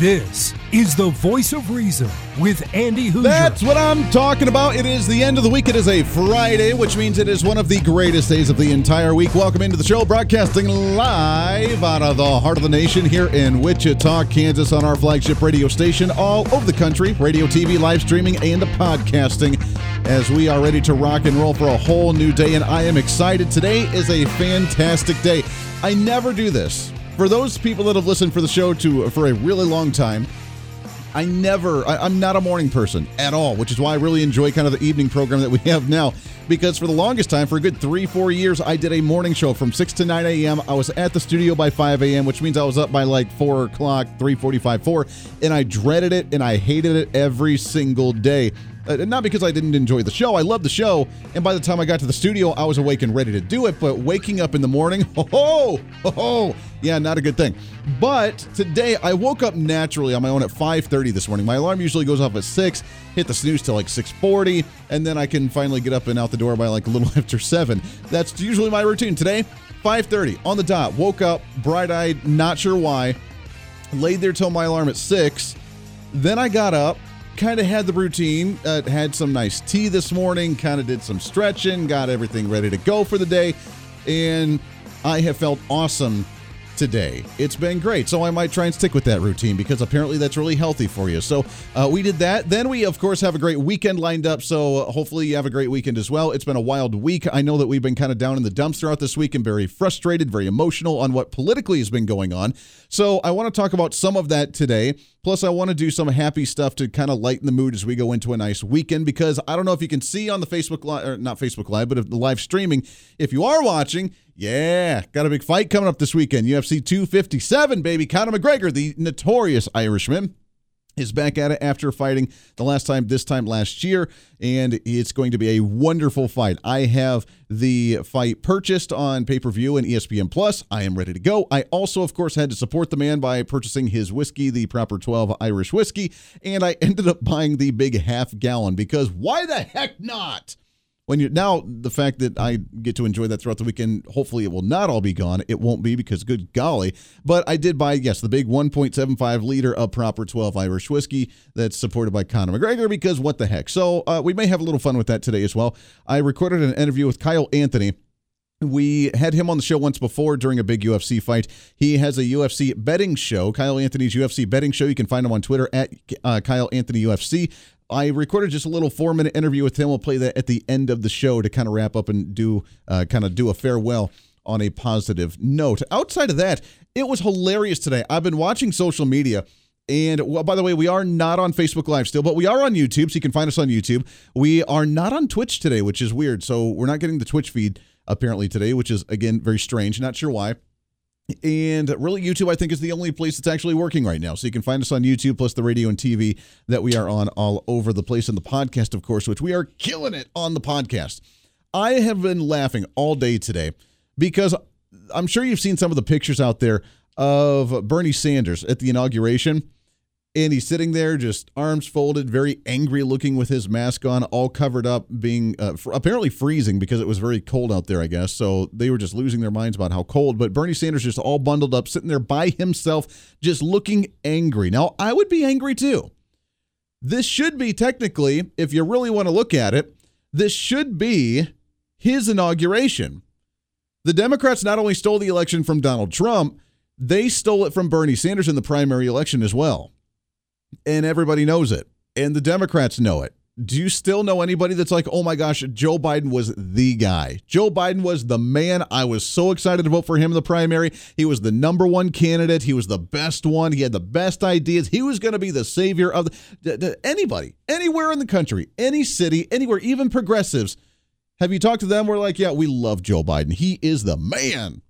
This is the voice of reason with Andy Hooser. That's what I'm talking about. It is the end of the week. It is a Friday, which means it is one of the greatest days of the entire week. Welcome into the show, broadcasting live out of the heart of the nation here in Wichita, Kansas, on our flagship radio station all over the country, radio, TV, live streaming, and podcasting. As we are ready to rock and roll for a whole new day, and I am excited. Today is a fantastic day. I never do this for those people that have listened for the show to for a really long time, I never, I, am not a morning person at all, which is why I really enjoy kind of the evening program that we have now. Because for the longest time, for a good three, four years, I did a morning show from 6 to 9 a.m. I was at the studio by 5 a.m., which means I was up by like 4 o'clock, 3.45, 4, and I dreaded it and I hated it every single day. Uh, not because I didn't enjoy the show. I love the show. And by the time I got to the studio, I was awake and ready to do it. But waking up in the morning, oh, oh, oh, yeah, not a good thing. But today I woke up naturally on my own at 5:30 this morning. My alarm usually goes off at 6, hit the snooze till like 6:40, and then I can finally get up and out the door by like a little after 7. That's usually my routine. Today, 5:30 on the dot. Woke up bright-eyed, not sure why. Laid there till my alarm at 6. Then I got up, kind of had the routine. Uh, had some nice tea this morning, kind of did some stretching, got everything ready to go for the day. And I have felt awesome today. It's been great. So I might try and stick with that routine because apparently that's really healthy for you. So uh, we did that. Then we, of course, have a great weekend lined up. So uh, hopefully you have a great weekend as well. It's been a wild week. I know that we've been kind of down in the dumps throughout this week and very frustrated, very emotional on what politically has been going on. So I want to talk about some of that today. Plus, I want to do some happy stuff to kind of lighten the mood as we go into a nice weekend because I don't know if you can see on the Facebook Live, or not Facebook Live, but the live streaming. If you are watching, yeah, got a big fight coming up this weekend. UFC 257, baby. Conor McGregor, the notorious Irishman is back at it after fighting the last time this time last year and it's going to be a wonderful fight. I have the fight purchased on pay-per-view and espn plus. I am ready to go. I also of course had to support the man by purchasing his whiskey the proper 12 irish whiskey and i ended up buying the big half gallon because why the heck not when you now the fact that I get to enjoy that throughout the weekend, hopefully it will not all be gone. It won't be because good golly. But I did buy, yes, the big 1.75 liter of proper 12 Irish whiskey that's supported by Conor McGregor because what the heck. So uh, we may have a little fun with that today as well. I recorded an interview with Kyle Anthony. We had him on the show once before during a big UFC fight. He has a UFC betting show, Kyle Anthony's UFC betting show. You can find him on Twitter at uh, Kyle Anthony UFC. I recorded just a little four minute interview with him. We'll play that at the end of the show to kind of wrap up and do uh, kind of do a farewell on a positive note. Outside of that, it was hilarious today. I've been watching social media. And well, by the way, we are not on Facebook Live still, but we are on YouTube, so you can find us on YouTube. We are not on Twitch today, which is weird. So we're not getting the Twitch feed apparently today, which is again very strange. Not sure why. And really, YouTube, I think, is the only place that's actually working right now. So you can find us on YouTube, plus the radio and TV that we are on all over the place, and the podcast, of course, which we are killing it on the podcast. I have been laughing all day today because I'm sure you've seen some of the pictures out there of Bernie Sanders at the inauguration and he's sitting there just arms folded very angry looking with his mask on all covered up being uh, f- apparently freezing because it was very cold out there i guess. So they were just losing their minds about how cold. But bernie sanders just all bundled up sitting there by himself just looking angry. Now i would be angry too. This should be technically if you really want to look at it this should be his inauguration. The democrats not only stole the election from donald trump they stole it from bernie sanders in the primary election as well and everybody knows it, and the Democrats know it. Do you still know anybody that's like, oh my gosh, Joe Biden was the guy? Joe Biden was the man. I was so excited to vote for him in the primary. He was the number one candidate. He was the best one. He had the best ideas. He was going to be the savior of the, anybody, anywhere in the country, any city, anywhere, even progressives. Have you talked to them? We're like, yeah, we love Joe Biden. He is the man.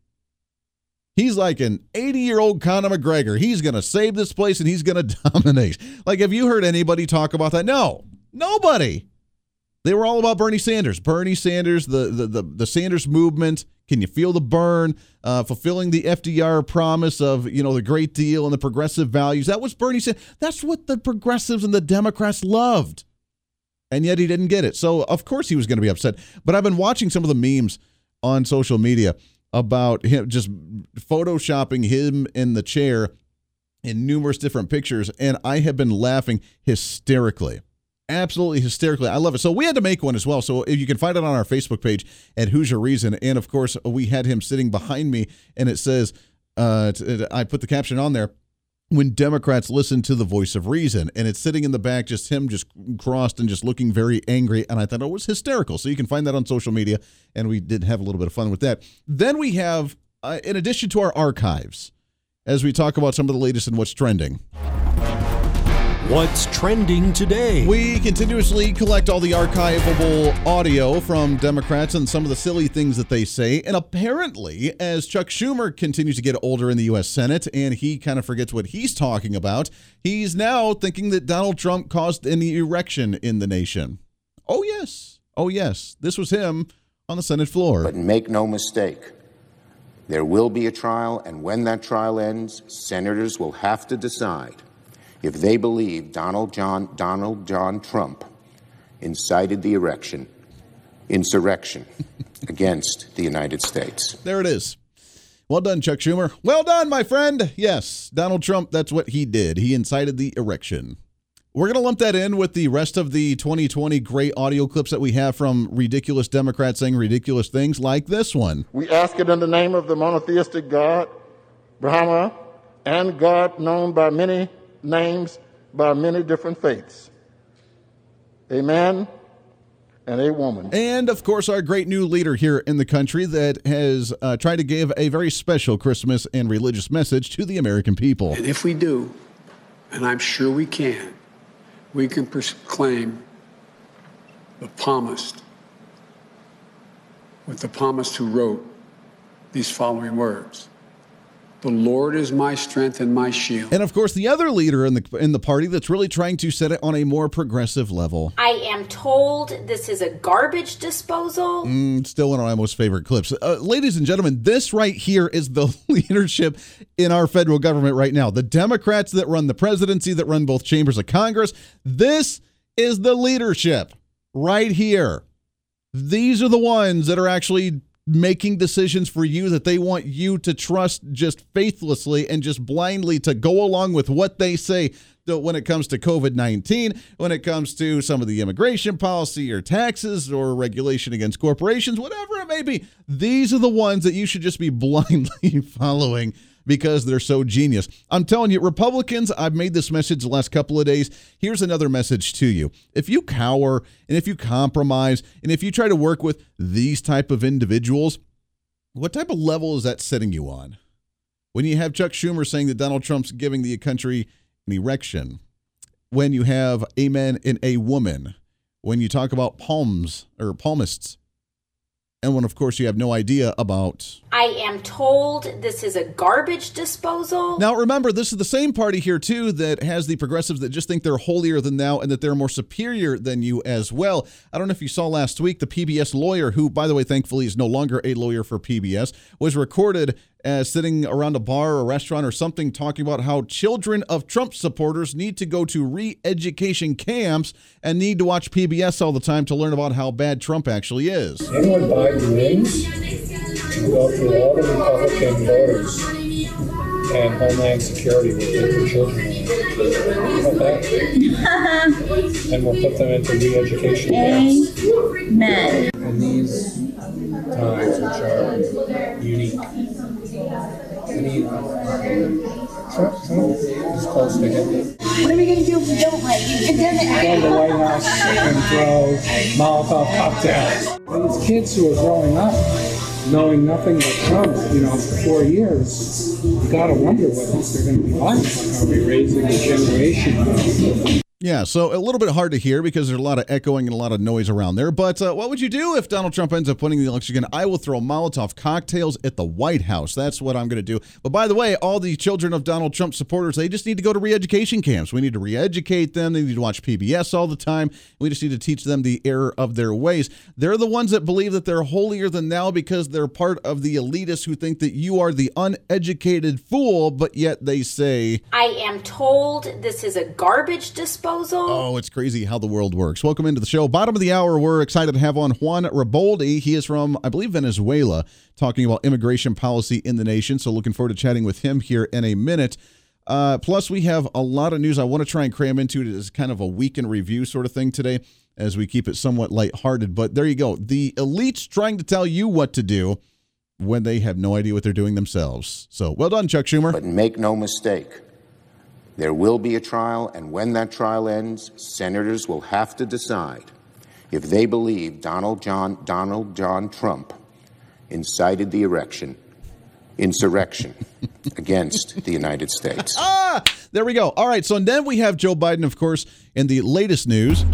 He's like an 80 year old Conor McGregor. He's going to save this place and he's going to dominate. Like, have you heard anybody talk about that? No, nobody. They were all about Bernie Sanders. Bernie Sanders, the the the, the Sanders movement. Can you feel the burn? Uh, fulfilling the FDR promise of you know the great deal and the progressive values. That was Bernie Sanders. That's what the progressives and the Democrats loved, and yet he didn't get it. So of course he was going to be upset. But I've been watching some of the memes on social media about him just photoshopping him in the chair in numerous different pictures, and I have been laughing hysterically absolutely hysterically. I love it. So we had to make one as well. So if you can find it on our Facebook page at Hooser Reason, and of course we had him sitting behind me, and it says, uh, I put the caption on there. When Democrats listen to the voice of reason, and it's sitting in the back, just him just crossed and just looking very angry. And I thought it was hysterical. So you can find that on social media, and we did have a little bit of fun with that. Then we have, uh, in addition to our archives, as we talk about some of the latest and what's trending. What's trending today? We continuously collect all the archivable audio from Democrats and some of the silly things that they say. And apparently, as Chuck Schumer continues to get older in the U.S. Senate and he kind of forgets what he's talking about, he's now thinking that Donald Trump caused an erection in the nation. Oh, yes. Oh, yes. This was him on the Senate floor. But make no mistake, there will be a trial, and when that trial ends, senators will have to decide if they believe Donald John, Donald John Trump incited the erection, insurrection against the United States. There it is. Well done, Chuck Schumer. Well done, my friend. Yes, Donald Trump, that's what he did. He incited the erection. We're going to lump that in with the rest of the 2020 great audio clips that we have from ridiculous Democrats saying ridiculous things like this one. We ask it in the name of the monotheistic God, Brahma, and God known by many names by many different faiths. A man and a woman. And of course, our great new leader here in the country that has uh, tried to give a very special Christmas and religious message to the American people. And if we do, and I'm sure we can, we can proclaim the palmist, with the palmist who wrote these following words. The Lord is my strength and my shield. And of course, the other leader in the in the party that's really trying to set it on a more progressive level. I am told this is a garbage disposal. Mm, still one of my most favorite clips. Uh, ladies and gentlemen, this right here is the leadership in our federal government right now. The Democrats that run the presidency, that run both chambers of Congress. This is the leadership right here. These are the ones that are actually making decisions for you that they want you to trust just faithlessly and just blindly to go along with what they say when it comes to COVID 19, when it comes to some of the immigration policy or taxes or regulation against corporations, whatever it may be. These are the ones that you should just be blindly following because they're so genius. I'm telling you, Republicans, I've made this message the last couple of days. Here's another message to you. If you cower and if you compromise and if you try to work with these type of individuals, what type of level is that setting you on? When you have Chuck Schumer saying that Donald Trump's giving the country an erection, when you have a man and a woman, when you talk about palms or palmists, and when, of course, you have no idea about. I am told this is a garbage disposal. Now, remember, this is the same party here, too, that has the progressives that just think they're holier than thou and that they're more superior than you as well. I don't know if you saw last week the PBS lawyer, who, by the way, thankfully is no longer a lawyer for PBS, was recorded as sitting around a bar or restaurant or something talking about how children of Trump supporters need to go to re education camps and need to watch PBS all the time to learn about how bad Trump actually is. Anyone Biden wins, you go through all the Republican voters and Homeland Security will take the children. and we'll put them into re-education camps. Amen. In these times, close to him. What are we going to do if we don't like? It doesn't Go to the White House and throw Molotov cocktails. These kids who are growing up knowing nothing but Trump, you know, for four years, you got to wonder what else they're going to be like. Are we raising a generation of Yeah, so a little bit hard to hear because there's a lot of echoing and a lot of noise around there. But uh, what would you do if Donald Trump ends up winning the election again? I will throw Molotov cocktails at the White House. That's what I'm going to do. But by the way, all the children of Donald Trump supporters, they just need to go to re education camps. We need to re educate them. They need to watch PBS all the time. We just need to teach them the error of their ways. They're the ones that believe that they're holier than thou because they're part of the elitists who think that you are the uneducated fool, but yet they say, I am told this is a garbage disposal. Oh, it's crazy how the world works. Welcome into the show. Bottom of the hour, we're excited to have on Juan Riboldi. He is from, I believe, Venezuela, talking about immigration policy in the nation. So looking forward to chatting with him here in a minute. Uh, plus, we have a lot of news I want to try and cram into it as kind of a week in review sort of thing today as we keep it somewhat lighthearted. But there you go. The elites trying to tell you what to do when they have no idea what they're doing themselves. So well done, Chuck Schumer. But make no mistake, there will be a trial, and when that trial ends, senators will have to decide if they believe Donald John, Donald John Trump incited the erection, insurrection against the United States. Ah, there we go. All right, so then we have Joe Biden, of course, in the latest news.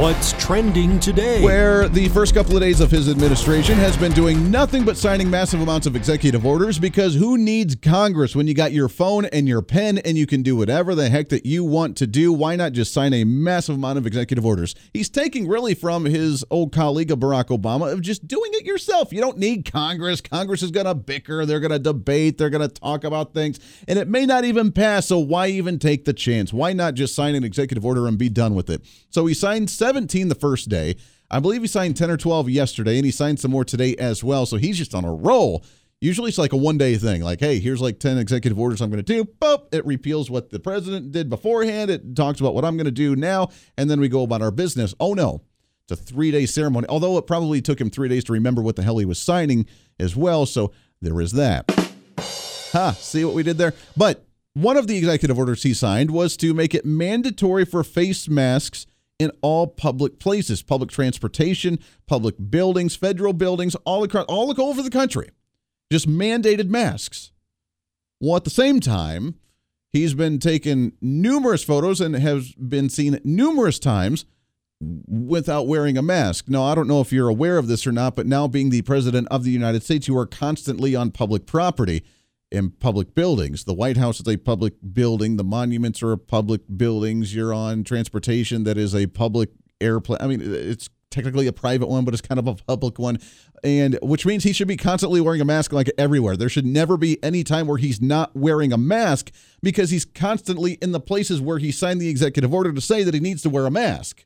What's trending today? Where the first couple of days of his administration has been doing nothing but signing massive amounts of executive orders because who needs Congress when you got your phone and your pen and you can do whatever the heck that you want to do? Why not just sign a massive amount of executive orders? He's taking really from his old colleague of Barack Obama of just doing it yourself. You don't need Congress. Congress is going to bicker, they're going to debate, they're going to talk about things, and it may not even pass. So why even take the chance? Why not just sign an executive order and be done with it? So he signed 17 the first day. I believe he signed 10 or 12 yesterday, and he signed some more today as well. So he's just on a roll. Usually it's like a one day thing. Like, hey, here's like 10 executive orders I'm going to do. Boop. It repeals what the president did beforehand. It talks about what I'm going to do now. And then we go about our business. Oh, no. It's a three day ceremony, although it probably took him three days to remember what the hell he was signing as well. So there is that. Ha, see what we did there? But one of the executive orders he signed was to make it mandatory for face masks in all public places, public transportation, public buildings, federal buildings, all across, all over the country. Just mandated masks. Well, at the same time, he's been taking numerous photos and has been seen numerous times without wearing a mask. Now, I don't know if you're aware of this or not, but now being the president of the United States, you are constantly on public property in public buildings. The White House is a public building. The monuments are public buildings. You're on transportation that is a public airplane. I mean, it's technically a private one, but it's kind of a public one. And which means he should be constantly wearing a mask like everywhere. There should never be any time where he's not wearing a mask because he's constantly in the places where he signed the executive order to say that he needs to wear a mask.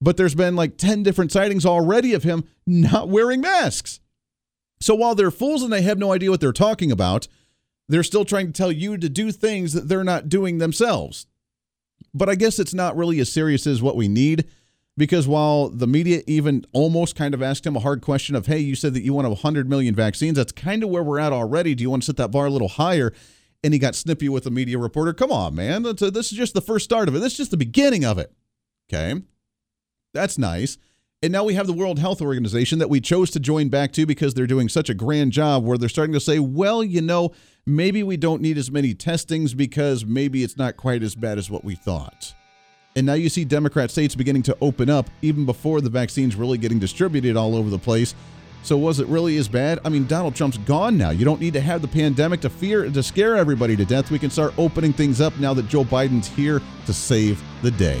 But there's been like 10 different sightings already of him not wearing masks. So while they're fools and they have no idea what they're talking about, they're still trying to tell you to do things that they're not doing themselves. But I guess it's not really as serious as what we need because while the media even almost kind of asked him a hard question of, hey, you said that you want 100 million vaccines, that's kind of where we're at already. Do you want to set that bar a little higher? And he got snippy with the media reporter. Come on, man. this is just the first start of it. This is just the beginning of it. Okay. That's nice. And now we have the World Health Organization that we chose to join back to because they're doing such a grand job where they're starting to say, well, you know, maybe we don't need as many testings because maybe it's not quite as bad as what we thought. And now you see Democrat states beginning to open up even before the vaccine's really getting distributed all over the place. So was it really as bad? I mean, Donald Trump's gone now. You don't need to have the pandemic to fear to scare everybody to death. We can start opening things up now that Joe Biden's here to save the day.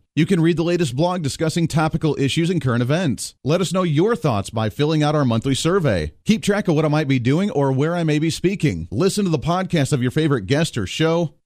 You can read the latest blog discussing topical issues and current events. Let us know your thoughts by filling out our monthly survey. Keep track of what I might be doing or where I may be speaking. Listen to the podcast of your favorite guest or show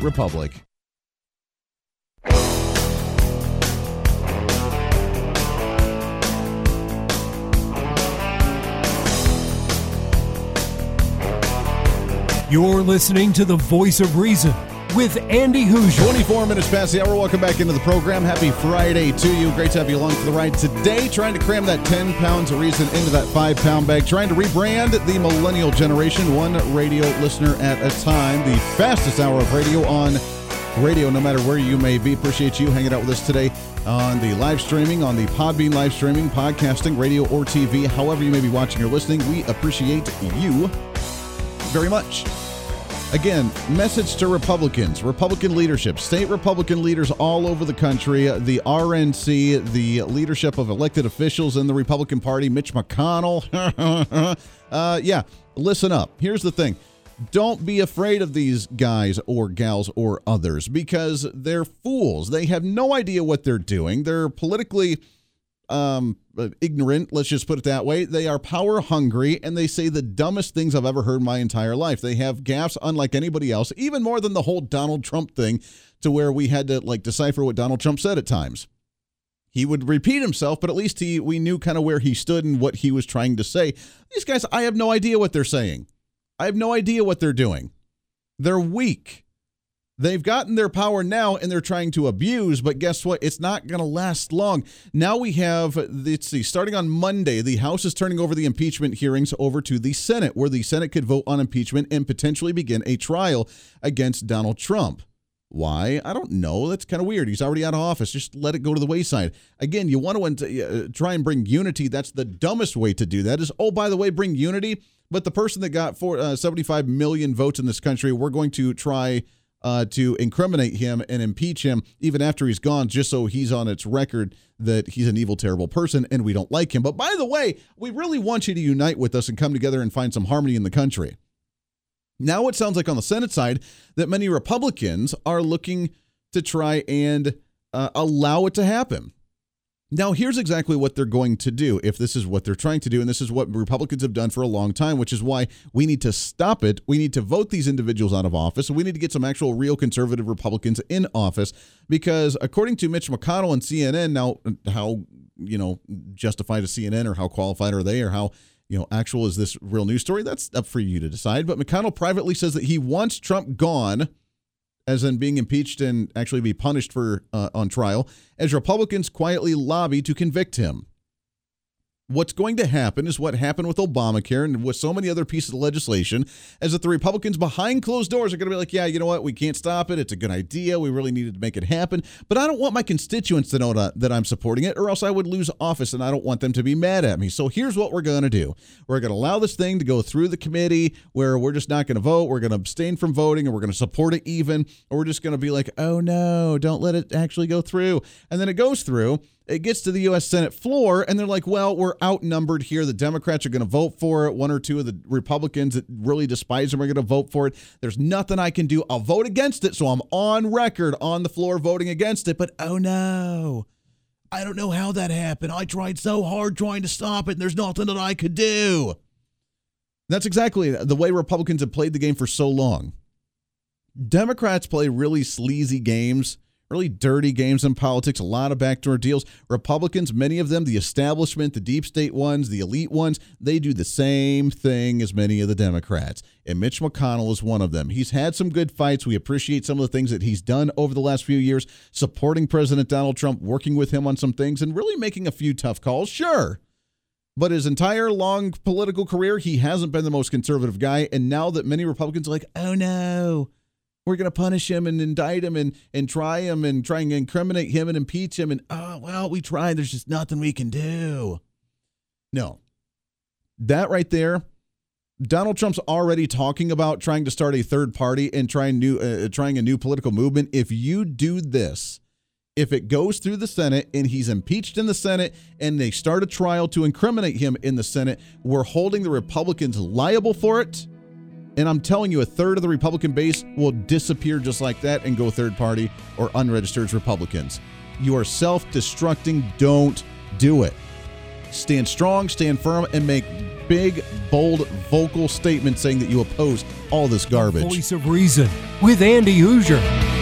republic. You're listening to the voice of reason with Andy Hooser. 24 minutes past the hour. Welcome back into the program. Happy Friday to you. Great to have you along for the ride today. Trying to cram that 10 pounds of reason into that 5 pound bag. Trying to rebrand the millennial generation, one radio listener at a time. The fastest hour of radio on radio, no matter where you may be. Appreciate you hanging out with us today on the live streaming, on the Podbean live streaming, podcasting, radio, or TV. However, you may be watching or listening, we appreciate you very much. Again, message to Republicans, Republican leadership, state Republican leaders all over the country, the RNC, the leadership of elected officials in the Republican Party, Mitch McConnell. uh, yeah, listen up. Here's the thing don't be afraid of these guys or gals or others because they're fools. They have no idea what they're doing. They're politically um, ignorant, let's just put it that way. They are power hungry and they say the dumbest things I've ever heard my entire life. They have gaffes unlike anybody else, even more than the whole Donald Trump thing, to where we had to like decipher what Donald Trump said at times. He would repeat himself, but at least he we knew kind of where he stood and what he was trying to say. These guys, I have no idea what they're saying. I have no idea what they're doing. They're weak. They've gotten their power now and they're trying to abuse, but guess what? It's not going to last long. Now we have, let's see, starting on Monday, the House is turning over the impeachment hearings over to the Senate, where the Senate could vote on impeachment and potentially begin a trial against Donald Trump. Why? I don't know. That's kind of weird. He's already out of office. Just let it go to the wayside. Again, you want to uh, try and bring unity. That's the dumbest way to do that. Is oh, by the way, bring unity. But the person that got uh, 75 million votes in this country, we're going to try uh, to incriminate him and impeach him even after he's gone, just so he's on its record that he's an evil, terrible person and we don't like him. But by the way, we really want you to unite with us and come together and find some harmony in the country. Now it sounds like on the Senate side that many Republicans are looking to try and uh, allow it to happen. Now, here's exactly what they're going to do if this is what they're trying to do. And this is what Republicans have done for a long time, which is why we need to stop it. We need to vote these individuals out of office. And we need to get some actual real conservative Republicans in office. Because according to Mitch McConnell and CNN, now, how, you know, justified is CNN or how qualified are they or how you know, actual is this real news story? That's up for you to decide. But McConnell privately says that he wants Trump gone, as in being impeached and actually be punished for uh, on trial, as Republicans quietly lobby to convict him. What's going to happen is what happened with Obamacare and with so many other pieces of legislation, is that the Republicans behind closed doors are going to be like, yeah, you know what? We can't stop it. It's a good idea. We really needed to make it happen. But I don't want my constituents to know that I'm supporting it, or else I would lose office and I don't want them to be mad at me. So here's what we're going to do we're going to allow this thing to go through the committee where we're just not going to vote. We're going to abstain from voting and we're going to support it even, or we're just going to be like, oh no, don't let it actually go through. And then it goes through it gets to the U.S. Senate floor, and they're like, well, we're outnumbered here. The Democrats are going to vote for it. One or two of the Republicans that really despise them are going to vote for it. There's nothing I can do. I'll vote against it. So I'm on record on the floor voting against it. But oh no. I don't know how that happened. I tried so hard trying to stop it, and there's nothing that I could do. That's exactly the way Republicans have played the game for so long. Democrats play really sleazy games, really dirty games in politics, a lot of backdoor deals. Republicans, many of them, the establishment, the deep state ones, the elite ones, they do the same thing as many of the Democrats. And Mitch McConnell is one of them. He's had some good fights. We appreciate some of the things that he's done over the last few years, supporting President Donald Trump, working with him on some things, and really making a few tough calls. Sure. But his entire long political career, he hasn't been the most conservative guy. And now that many Republicans are like, oh no, we're going to punish him and indict him and, and try him and try and incriminate him and impeach him. And, oh, well, we tried. There's just nothing we can do. No. That right there, Donald Trump's already talking about trying to start a third party and trying new uh, trying a new political movement. If you do this, if it goes through the Senate and he's impeached in the Senate and they start a trial to incriminate him in the Senate, we're holding the Republicans liable for it and I'm telling you, a third of the Republican base will disappear just like that and go third party or unregistered Republicans. You are self destructing. Don't do it. Stand strong, stand firm, and make big, bold, vocal statements saying that you oppose all this garbage. Voice of Reason with Andy Hooser.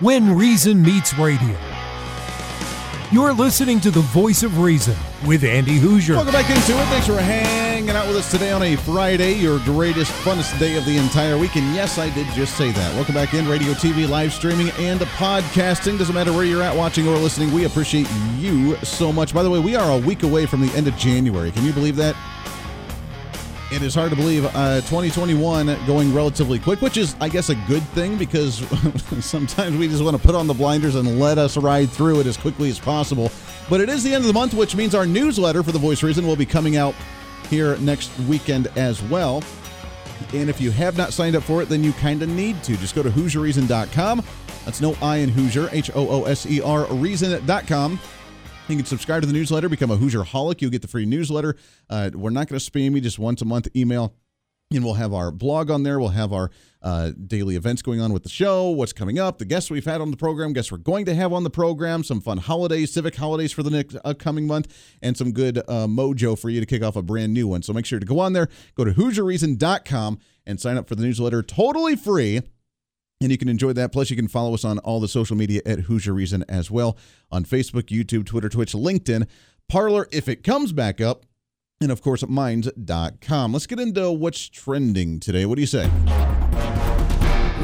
When Reason Meets Radio. You're listening to the Voice of Reason with Andy Hooser. Welcome back into it. Thanks for hanging out with us today on a Friday, your greatest, funnest day of the entire week. And yes, I did just say that. Welcome back in radio, TV, live streaming, and podcasting. Doesn't matter where you're at watching or listening. We appreciate you so much. By the way, we are a week away from the end of January. Can you believe that? It is hard to believe uh, 2021 going relatively quick, which is, I guess, a good thing because sometimes we just want to put on the blinders and let us ride through it as quickly as possible. But it is the end of the month, which means our newsletter for The Voice Reason will be coming out here next weekend as well. And if you have not signed up for it, then you kind of need to. Just go to HooserReason.com. That's no I in Hooser, H O O S E R, reason.com. You can subscribe to the newsletter, become a Hooser Holic. You'll get the free newsletter. Uh, we're not going to spam you, just once a month email. And we'll have our blog on there. We'll have our uh, daily events going on with the show, what's coming up, the guests we've had on the program, guests we're going to have on the program, some fun holidays, civic holidays for the next upcoming month, and some good uh, mojo for you to kick off a brand new one. So make sure to go on there, go to HooserReason.com and sign up for the newsletter totally free. And you can enjoy that. Plus, you can follow us on all the social media at Hooser Reason as well on Facebook, YouTube, Twitter, Twitch, LinkedIn, Parler, if it comes back up, and of course, minds.com. Let's get into what's trending today. What do you say?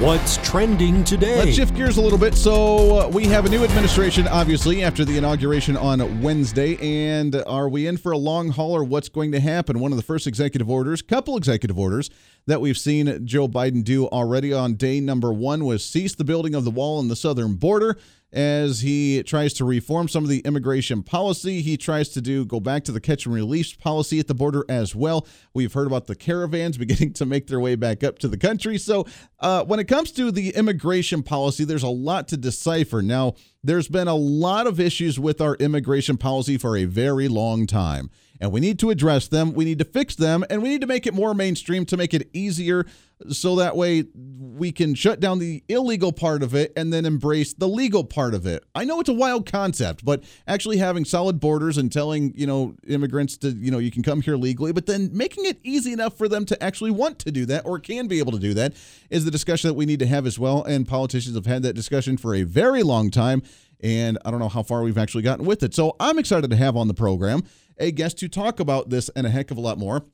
What's trending today? Let's shift gears a little bit. So, uh, we have a new administration, obviously, after the inauguration on Wednesday. And are we in for a long haul or what's going to happen? One of the first executive orders, couple executive orders that we've seen Joe Biden do already on day number one was cease the building of the wall on the southern border as he tries to reform some of the immigration policy. He tries to do go back to the catch and release policy at the border as well. We've heard about the caravans beginning to make their way back up to the country. So, uh, when it comes to the immigration policy, there's a lot to decipher. Now, there's been a lot of issues with our immigration policy for a very long time. And we need to address them. We need to fix them, and we need to make it more mainstream to make it easier so that way we can shut down the illegal part of it and then embrace the legal part of it. I know it's a wild concept, but actually having solid borders and telling, you know, immigrants to, you know, you can come here legally, but then making it easy enough for them to actually want to do that or can be able to do that is the discussion that we need to have as well. And politicians have had that discussion for a very long time. And I don't know how far we've actually gotten with it. So I'm excited to have on the program a guest to talk about this and a heck of a lot more.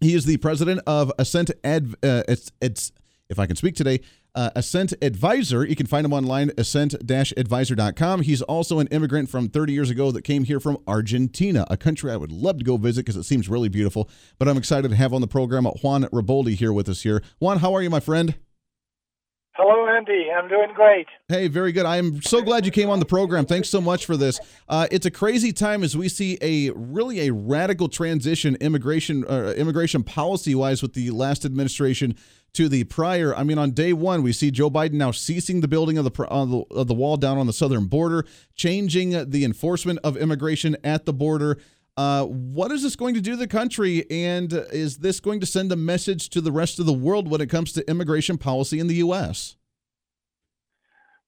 He is the president of Ascent Ad. Uh, it's it's if I can speak today. Uh, Ascent Advisor. You can find him online, ascent-advisor.com. He's also an immigrant from 30 years ago that came here from Argentina, a country I would love to go visit because it seems really beautiful. But I'm excited to have on the program Juan Riboldi here with us here. Juan, how are you, my friend? Hello, Andy. I'm doing great. Hey, very good. I'm so glad you came on the program. Thanks so much for this. Uh, it's a crazy time as we see a really a radical transition immigration uh, immigration policy wise with the last administration to the prior. I mean, on day one, we see Joe Biden now ceasing the building of the, of the, of the wall down on the southern border, changing the enforcement of immigration at the border. Uh, what is this going to do to the country? And is this going to send a message to the rest of the world when it comes to immigration policy in the U.S.?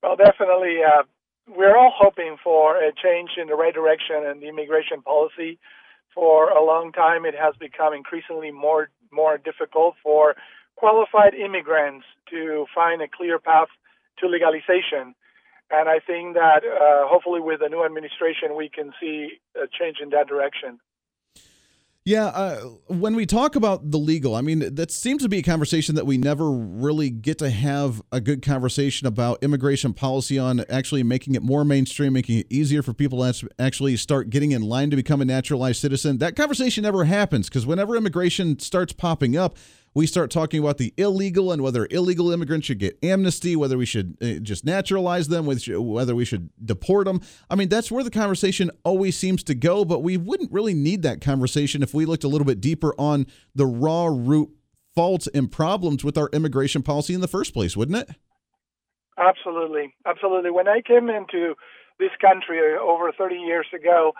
Well, definitely. Uh, we're all hoping for a change in the right direction in the immigration policy. For a long time, it has become increasingly more more difficult for qualified immigrants to find a clear path to legalization. And I think that uh, hopefully with the new administration, we can see a change in that direction. Yeah, uh, when we talk about the legal, I mean, that seems to be a conversation that we never really get to have a good conversation about immigration policy on actually making it more mainstream, making it easier for people to actually start getting in line to become a naturalized citizen. That conversation never happens because whenever immigration starts popping up, we start talking about the illegal and whether illegal immigrants should get amnesty, whether we should uh, just naturalize them, whether we should deport them. I mean, that's where the conversation always seems to go, but we wouldn't really need that conversation if we looked a little bit deeper on the raw root faults and problems with our immigration policy in the first place, wouldn't it? Absolutely. Absolutely. When I came into this country over 30 years ago,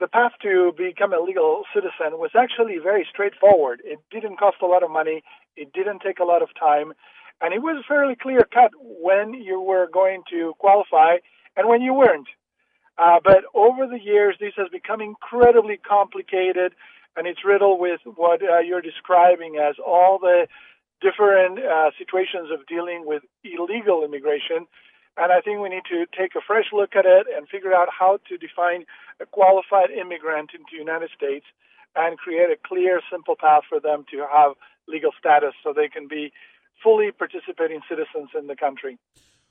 the path to become a legal citizen was actually very straightforward. It didn't cost a lot of money, it didn't take a lot of time, and it was fairly clear cut when you were going to qualify and when you weren't. Uh, but over the years, this has become incredibly complicated, and it's riddled with what uh, you're describing as all the different uh, situations of dealing with illegal immigration and I think we need to take a fresh look at it and figure out how to define a qualified immigrant into the United States and create a clear, simple path for them to have legal status so they can be fully participating citizens in the country.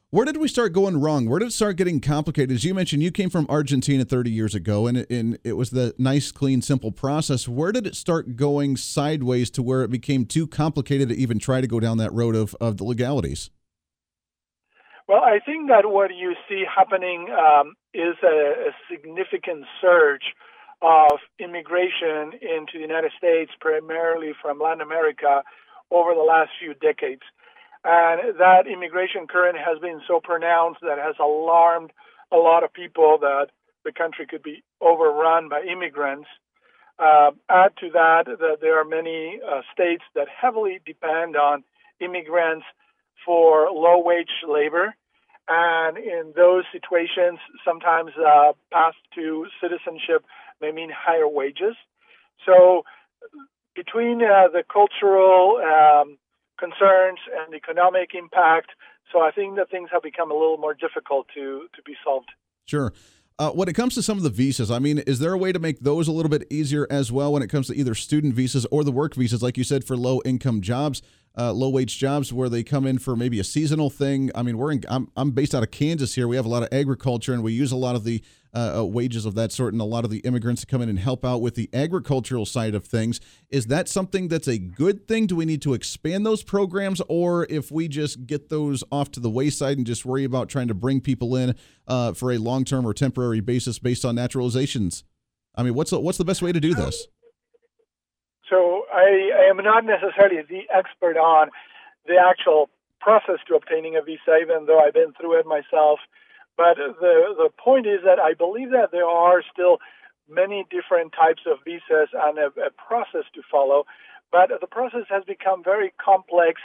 Where did we start going wrong? Where did it start getting complicated? As you mentioned, you came from Argentina 30 years ago, and it, and it was the nice, clean, simple process. Where did it start going sideways to where it became too complicated to even try to go down that road of, of the legalities? Well, I think that what you see happening um, is a, a, significant surge of immigration into the United States, primarily from Latin America, over the last few decades. And that immigration current has been so pronounced that has alarmed a lot of people that the country could be overrun by immigrants. Uh, add to that that there are many uh, states that heavily depend on immigrants for low wage labor. And in those situations, sometimes uh, path to citizenship may mean higher wages. So, between uh, the cultural um, concerns and economic impact, so I think that things have become a little more difficult to, to be solved. Sure. Uh, when it comes to some of the visas, I mean, is there a way to make those a little bit easier as well when it comes to either student visas or the work visas, like you said, for low income jobs? Uh, low wage jobs where they come in for maybe a seasonal thing. I mean, we're in, I'm, I'm based out of Kansas here. We have a lot of agriculture and we use a lot of the uh, uh, wages of that sort and a lot of the immigrants to come in and help out with the agricultural side of things. Is that something that's a good thing? Do we need to expand those programs or if we just get those off to the wayside and just worry about trying to bring people in uh, for a long term or temporary basis based on naturalizations? I mean, what's the, what's the best way to do this? So I am not necessarily the expert on the actual process to obtaining a visa, even though I've been through it myself. But the the point is that I believe that there are still many different types of visas and a, a process to follow. But the process has become very complex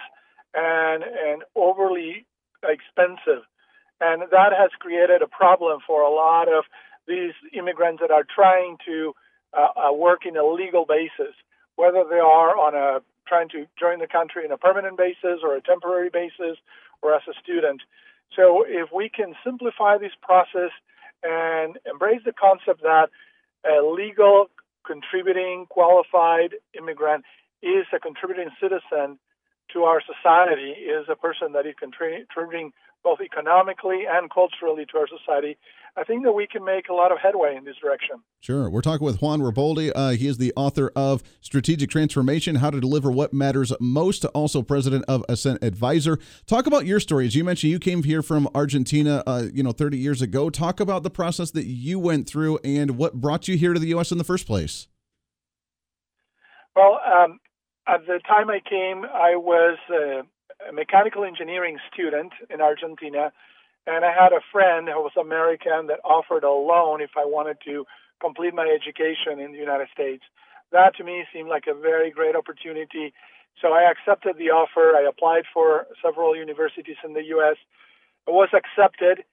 and, and overly expensive. And that has created a problem for a lot of these immigrants that are trying to uh, uh, work in a legal basis, whether they are on a trying to join the country in a permanent basis or a temporary basis or as a student. So if we can simplify this process and embrace the concept that a legal, contributing, qualified immigrant is a contributing citizen to our society, is a person that is contributing both economically and culturally to our society, I think that we can make a lot of headway in this direction. Sure. We're talking with Juan Riboldi. Uh, he is the author of Strategic Transformation How to Deliver What Matters Most, also president of Ascent Advisor. Talk about your story. As you mentioned, you came here from Argentina, uh, you know, 30 years ago. Talk about the process that you went through and what brought you here to the U.S. in the first place. Well, um, at the time I came, I was a mechanical engineering student in Argentina, and I had a friend who was American that offered a loan if I wanted to complete my education in the United States. That to me seemed like a very great opportunity. So I accepted the offer. I applied for several universities in the U.S. I was accepted,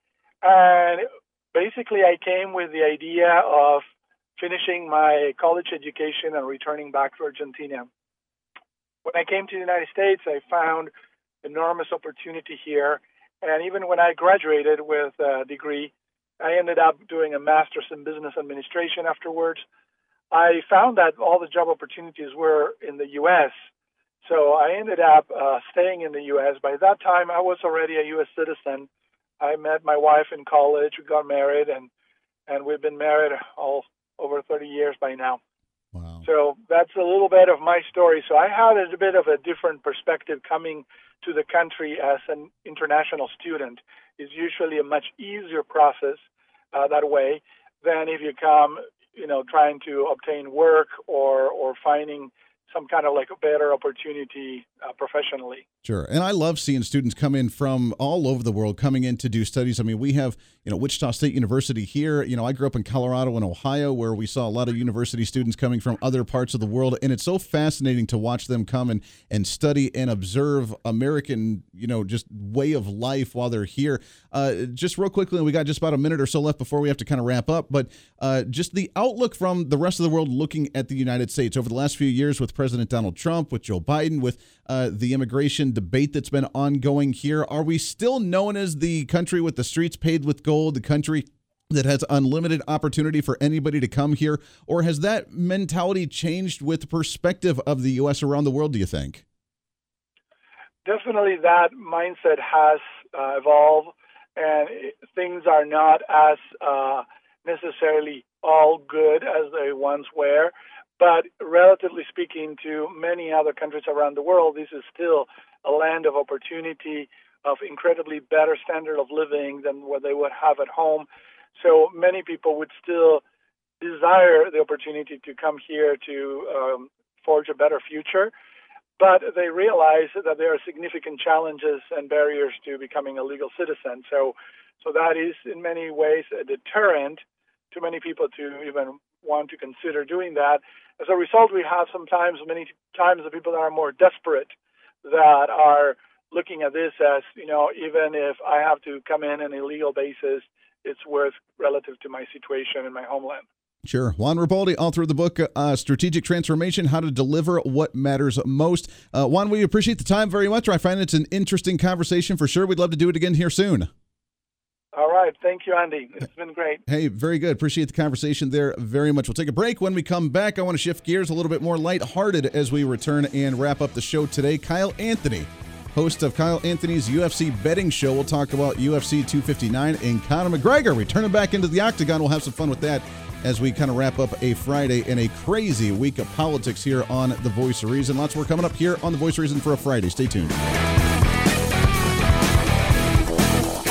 and basically I came with the idea of finishing my college education and returning back to Argentina. When I came to the United States, I found enormous opportunity here. And even when I graduated with a degree, I ended up doing a master's in business administration afterwards. I found that all the job opportunities were in the U.S. So I ended up uh, staying in the U.S. By that time, I was already a U.S. citizen. I met my wife in college. We got married, and and we've been married all over 30 years by now. Wow. So that's a little bit of my story. So I had a bit of a different perspective coming to the country as an international student. Is usually a much easier process uh, that way than if you come, you know, trying to obtain work or or finding some kind of like a better opportunity uh, professionally. Sure. And I love seeing students come in from all over the world coming in to do studies. I mean, we have, you know, Wichita State University here. You know, I grew up in Colorado and Ohio where we saw a lot of university students coming from other parts of the world. And it's so fascinating to watch them come and, and study and observe American, you know, just way of life while they're here. Uh, just real quickly, we got just about a minute or so left before we have to kind of wrap up. But uh, just the outlook from the rest of the world looking at the United States over the last few years with President Donald Trump, with Joe Biden, with uh, the immigration debate that's been ongoing here. Are we still known as the country with the streets paved with gold, the country that has unlimited opportunity for anybody to come here? Or has that mentality changed with the perspective of the U.S. around the world, do you think? Definitely that mindset has uh, evolved, and things are not as uh, necessarily all good as they once were. But relatively speaking to many other countries around the world, this is still a land of opportunity, of incredibly better standard of living than what they would have at home. So many people would still desire the opportunity to come here to um, forge a better future. But they realize that there are significant challenges and barriers to becoming a legal citizen. So, so that is in many ways a deterrent to many people to even want to consider doing that. As a result, we have sometimes, many times, the people that are more desperate that are looking at this as, you know, even if I have to come in on a legal basis, it's worth relative to my situation in my homeland. Sure. Juan Riboldi, author of the book uh, Strategic Transformation How to Deliver What Matters Most. Uh, Juan, we appreciate the time very much. I find it's an interesting conversation for sure. We'd love to do it again here soon. All right. Thank you, Andy. It's been great. Hey, very good. Appreciate the conversation there very much. We'll take a break. When we come back, I want to shift gears a little bit more lighthearted as we return and wrap up the show today. Kyle Anthony, host of Kyle Anthony's UFC betting show. We'll talk about UFC 259 and Conor McGregor returning back into the octagon. We'll have some fun with that as we kind of wrap up a Friday and a crazy week of politics here on The Voice of Reason. Lots more coming up here on The Voice of Reason for a Friday. Stay tuned.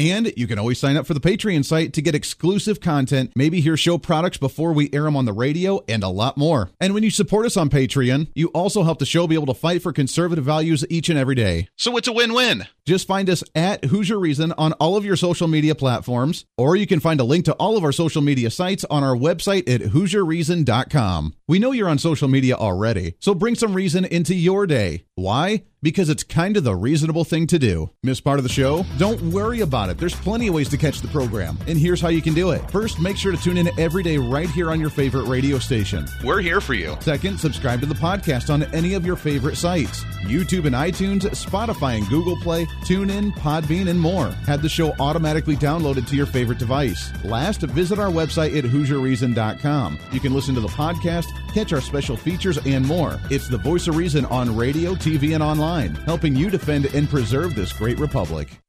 And you can always sign up for the Patreon site to get exclusive content, maybe hear show products before we air them on the radio, and a lot more. And when you support us on Patreon, you also help the show be able to fight for conservative values each and every day. So it's a win win. Just find us at Hooser Reason on all of your social media platforms, or you can find a link to all of our social media sites on our website at HooserReason.com. We know you're on social media already, so bring some reason into your day. Why? Because it's kind of the reasonable thing to do. Miss part of the show? Don't worry about it. There's plenty of ways to catch the program, and here's how you can do it. First, make sure to tune in every day right here on your favorite radio station. We're here for you. Second, subscribe to the podcast on any of your favorite sites YouTube and iTunes, Spotify and Google Play, TuneIn, Podbean, and more. Have the show automatically downloaded to your favorite device. Last, visit our website at HooserReason.com. You can listen to the podcast, catch our special features, and more. It's the voice of reason on radio, TV, and online, helping you defend and preserve this great republic.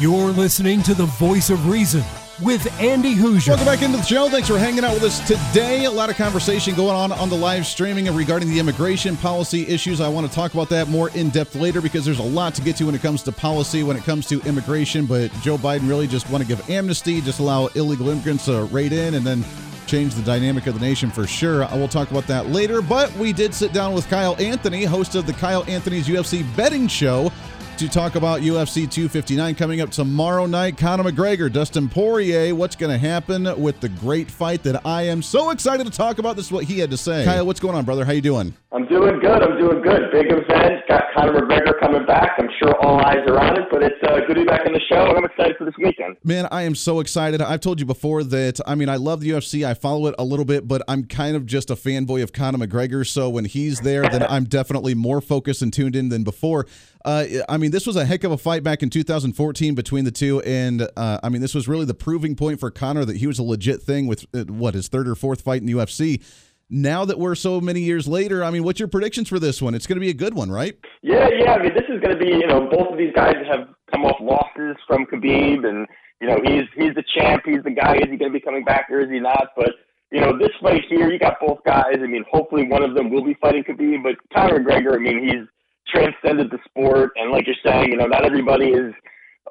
You're listening to the voice of reason with Andy Hooser. Welcome back into the show. Thanks for hanging out with us today. A lot of conversation going on on the live streaming regarding the immigration policy issues. I want to talk about that more in depth later because there's a lot to get to when it comes to policy, when it comes to immigration. But Joe Biden really just want to give amnesty, just allow illegal immigrants to raid in, and then change the dynamic of the nation for sure. I will talk about that later. But we did sit down with Kyle Anthony, host of the Kyle Anthony's UFC betting show to talk about UFC 259 coming up tomorrow night. Conor McGregor, Dustin Poirier. What's going to happen with the great fight that I am so excited to talk about? This is what he had to say. Kyle, what's going on, brother? How you doing? I'm doing good. I'm doing good. Big event. Got Conor McGregor coming back. I'm sure all eyes are on it, but it's uh, good to be back in the show, and I'm excited for this weekend. Man, I am so excited. I've told you before that, I mean, I love the UFC. I follow it a little bit, but I'm kind of just a fanboy of Conor McGregor. So when he's there, then I'm definitely more focused and tuned in than before. Uh, I mean, this was a heck of a fight back in 2014 between the two, and uh, I mean, this was really the proving point for Conor that he was a legit thing with uh, what his third or fourth fight in the UFC. Now that we're so many years later, I mean, what's your predictions for this one? It's going to be a good one, right? Yeah, yeah. I mean, this is going to be, you know, both of these guys have come off losses from Khabib, and you know, he's he's the champ, he's the guy. Is he going to be coming back or is he not? But you know, this fight here, you got both guys. I mean, hopefully one of them will be fighting Khabib, but Conor McGregor, I mean, he's transcended the sport. And like you're saying, you know, not everybody is,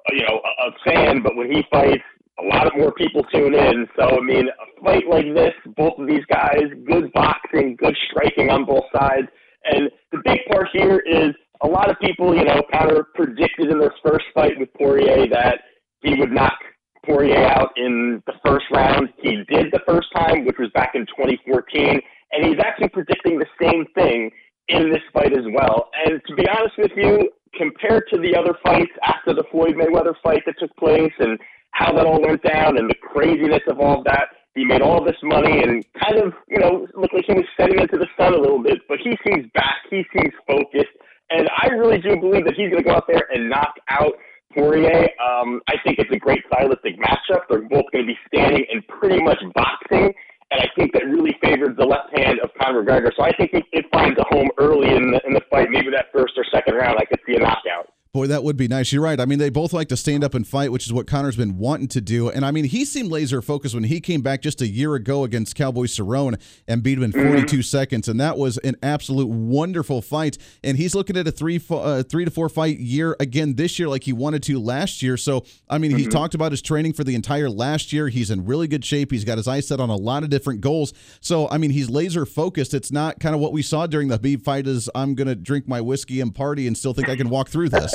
you know, a, a fan, but when he fights, a lot of more people tune in. So, I mean, a fight like this, both of these guys, good boxing, good striking on both sides. And the big part here is a lot of people, you know, kind of predicted in this first fight with Poirier that he would knock Poirier out in the first round. He did the first time, which was back in 2014. And he's actually predicting the same thing in this fight as well. And to be honest with you, compared to the other fights after the Floyd Mayweather fight that took place and how that all went down and the craziness of all that, he made all this money and kind of, you know, looked like he was setting into the sun a little bit. But he seems back. He seems focused. And I really do believe that he's going to go out there and knock out Poirier. Um, I think it's a great stylistic matchup. They're both going to be standing and pretty much boxing and I think that really favors the left hand of Conor McGregor. So I think it, it finds a home early in the, in the fight, maybe that first or second round. I could see a knockout. Boy, that would be nice. You're right. I mean, they both like to stand up and fight, which is what Conor's been wanting to do. And I mean, he seemed laser focused when he came back just a year ago against Cowboy Cerrone and beat him in mm-hmm. 42 mm-hmm. seconds, and that was an absolute wonderful fight. And he's looking at a three uh, three to four fight year again this year, like he wanted to last year. So I mean, mm-hmm. he talked about his training for the entire last year. He's in really good shape. He's got his eyes set on a lot of different goals. So I mean, he's laser focused. It's not kind of what we saw during the Khabib fight. Is I'm going to drink my whiskey and party and still think I can walk through this.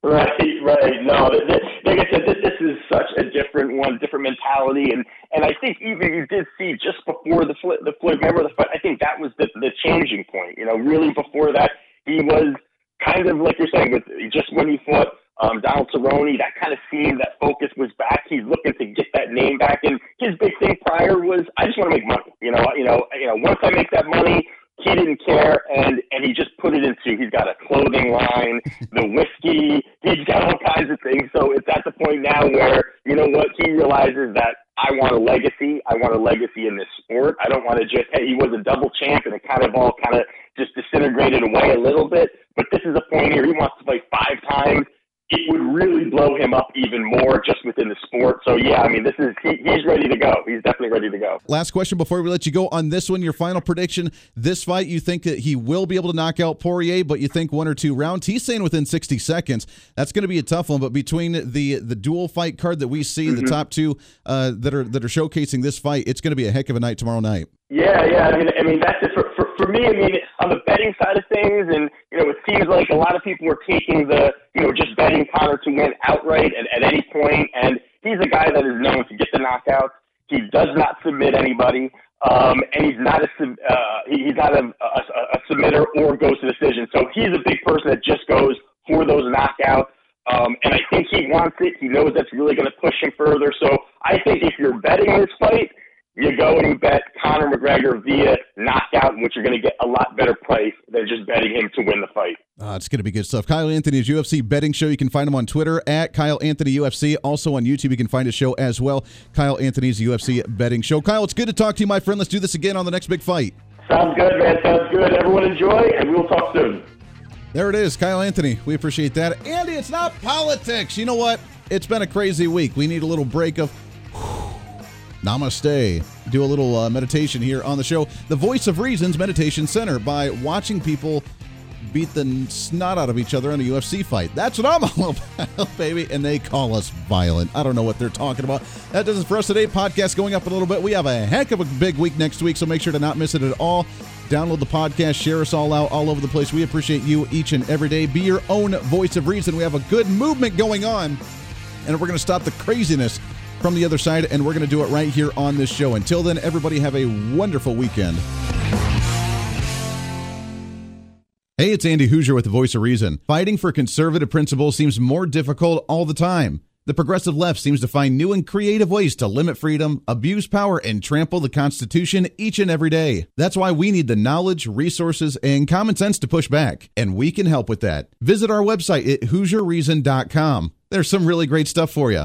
Right, right. No, like I said, this, is such a different one, different mentality, and and I think even you did see just before the the Floyd Mayweather fight, I think that was the the changing point. You know, really before that, he was kind of like you're saying with just when he fought um, Donald Cerrone, that kind of seemed that focus was back. He's looking to get that name back, and his big thing prior was I just want to make money. You know, you know, you know. Once I make that money, he didn't care, and and he just put it into. He's got a clothing line, the whiskey. He's got all kinds of things. So it's at the point now where you know what he realizes that I want a legacy. I want a legacy in this sport. I don't want to just hey, he was a double champ, and it kind of all kind of just disintegrated away a little bit. But this is a point here. He wants to play five times it would really blow him up even more just within the sport. So yeah, I mean, this is he, he's ready to go. He's definitely ready to go. Last question before we let you go on this one. Your final prediction: This fight, you think that he will be able to knock out Poirier, but you think one or two rounds. He's saying within 60 seconds. That's going to be a tough one. But between the the dual fight card that we see, mm-hmm. the top two uh, that are that are showcasing this fight, it's going to be a heck of a night tomorrow night. Yeah, yeah. I mean, I mean that's it for, for for me. I mean, on the betting side of things, and you know, it seems like a lot of people are taking the you know just betting Conor to win outright at, at any point, and he's a guy that is known to get the knockouts. He does not submit anybody, um, and he's not a uh, he's not a, a, a submitter or goes to decision. So he's a big person that just goes for those knockouts. Um, and I think he wants it. He knows that's really going to push him further. So I think if you're betting this fight, you go and you bet Conor McGregor via knockout, in which you're going to get a lot better price than just betting him to win the fight. Uh, it's going to be good stuff. Kyle Anthony's UFC betting show. You can find him on Twitter at Kyle Anthony UFC. Also on YouTube, you can find his show as well. Kyle Anthony's UFC betting show. Kyle, it's good to talk to you, my friend. Let's do this again on the next big fight. Sounds good, man. Sounds good. Everyone enjoy, and we'll talk soon. There it is, Kyle Anthony. We appreciate that. Andy, it's not politics. You know what? It's been a crazy week. We need a little break of Namaste. Do a little uh, meditation here on the show. The Voice of Reasons Meditation Center by watching people beat the snot out of each other in a UFC fight. That's what I'm all about, baby. And they call us violent. I don't know what they're talking about. That does it for us today. Podcast going up a little bit. We have a heck of a big week next week, so make sure to not miss it at all. Download the podcast, share us all out all over the place. We appreciate you each and every day. Be your own voice of reason. We have a good movement going on, and we're going to stop the craziness from the other side, and we're going to do it right here on this show. Until then, everybody have a wonderful weekend. Hey, it's Andy Hooser with the Voice of Reason. Fighting for conservative principles seems more difficult all the time. The progressive left seems to find new and creative ways to limit freedom, abuse power, and trample the Constitution each and every day. That's why we need the knowledge, resources, and common sense to push back, and we can help with that. Visit our website at HooserReason.com. There's some really great stuff for you.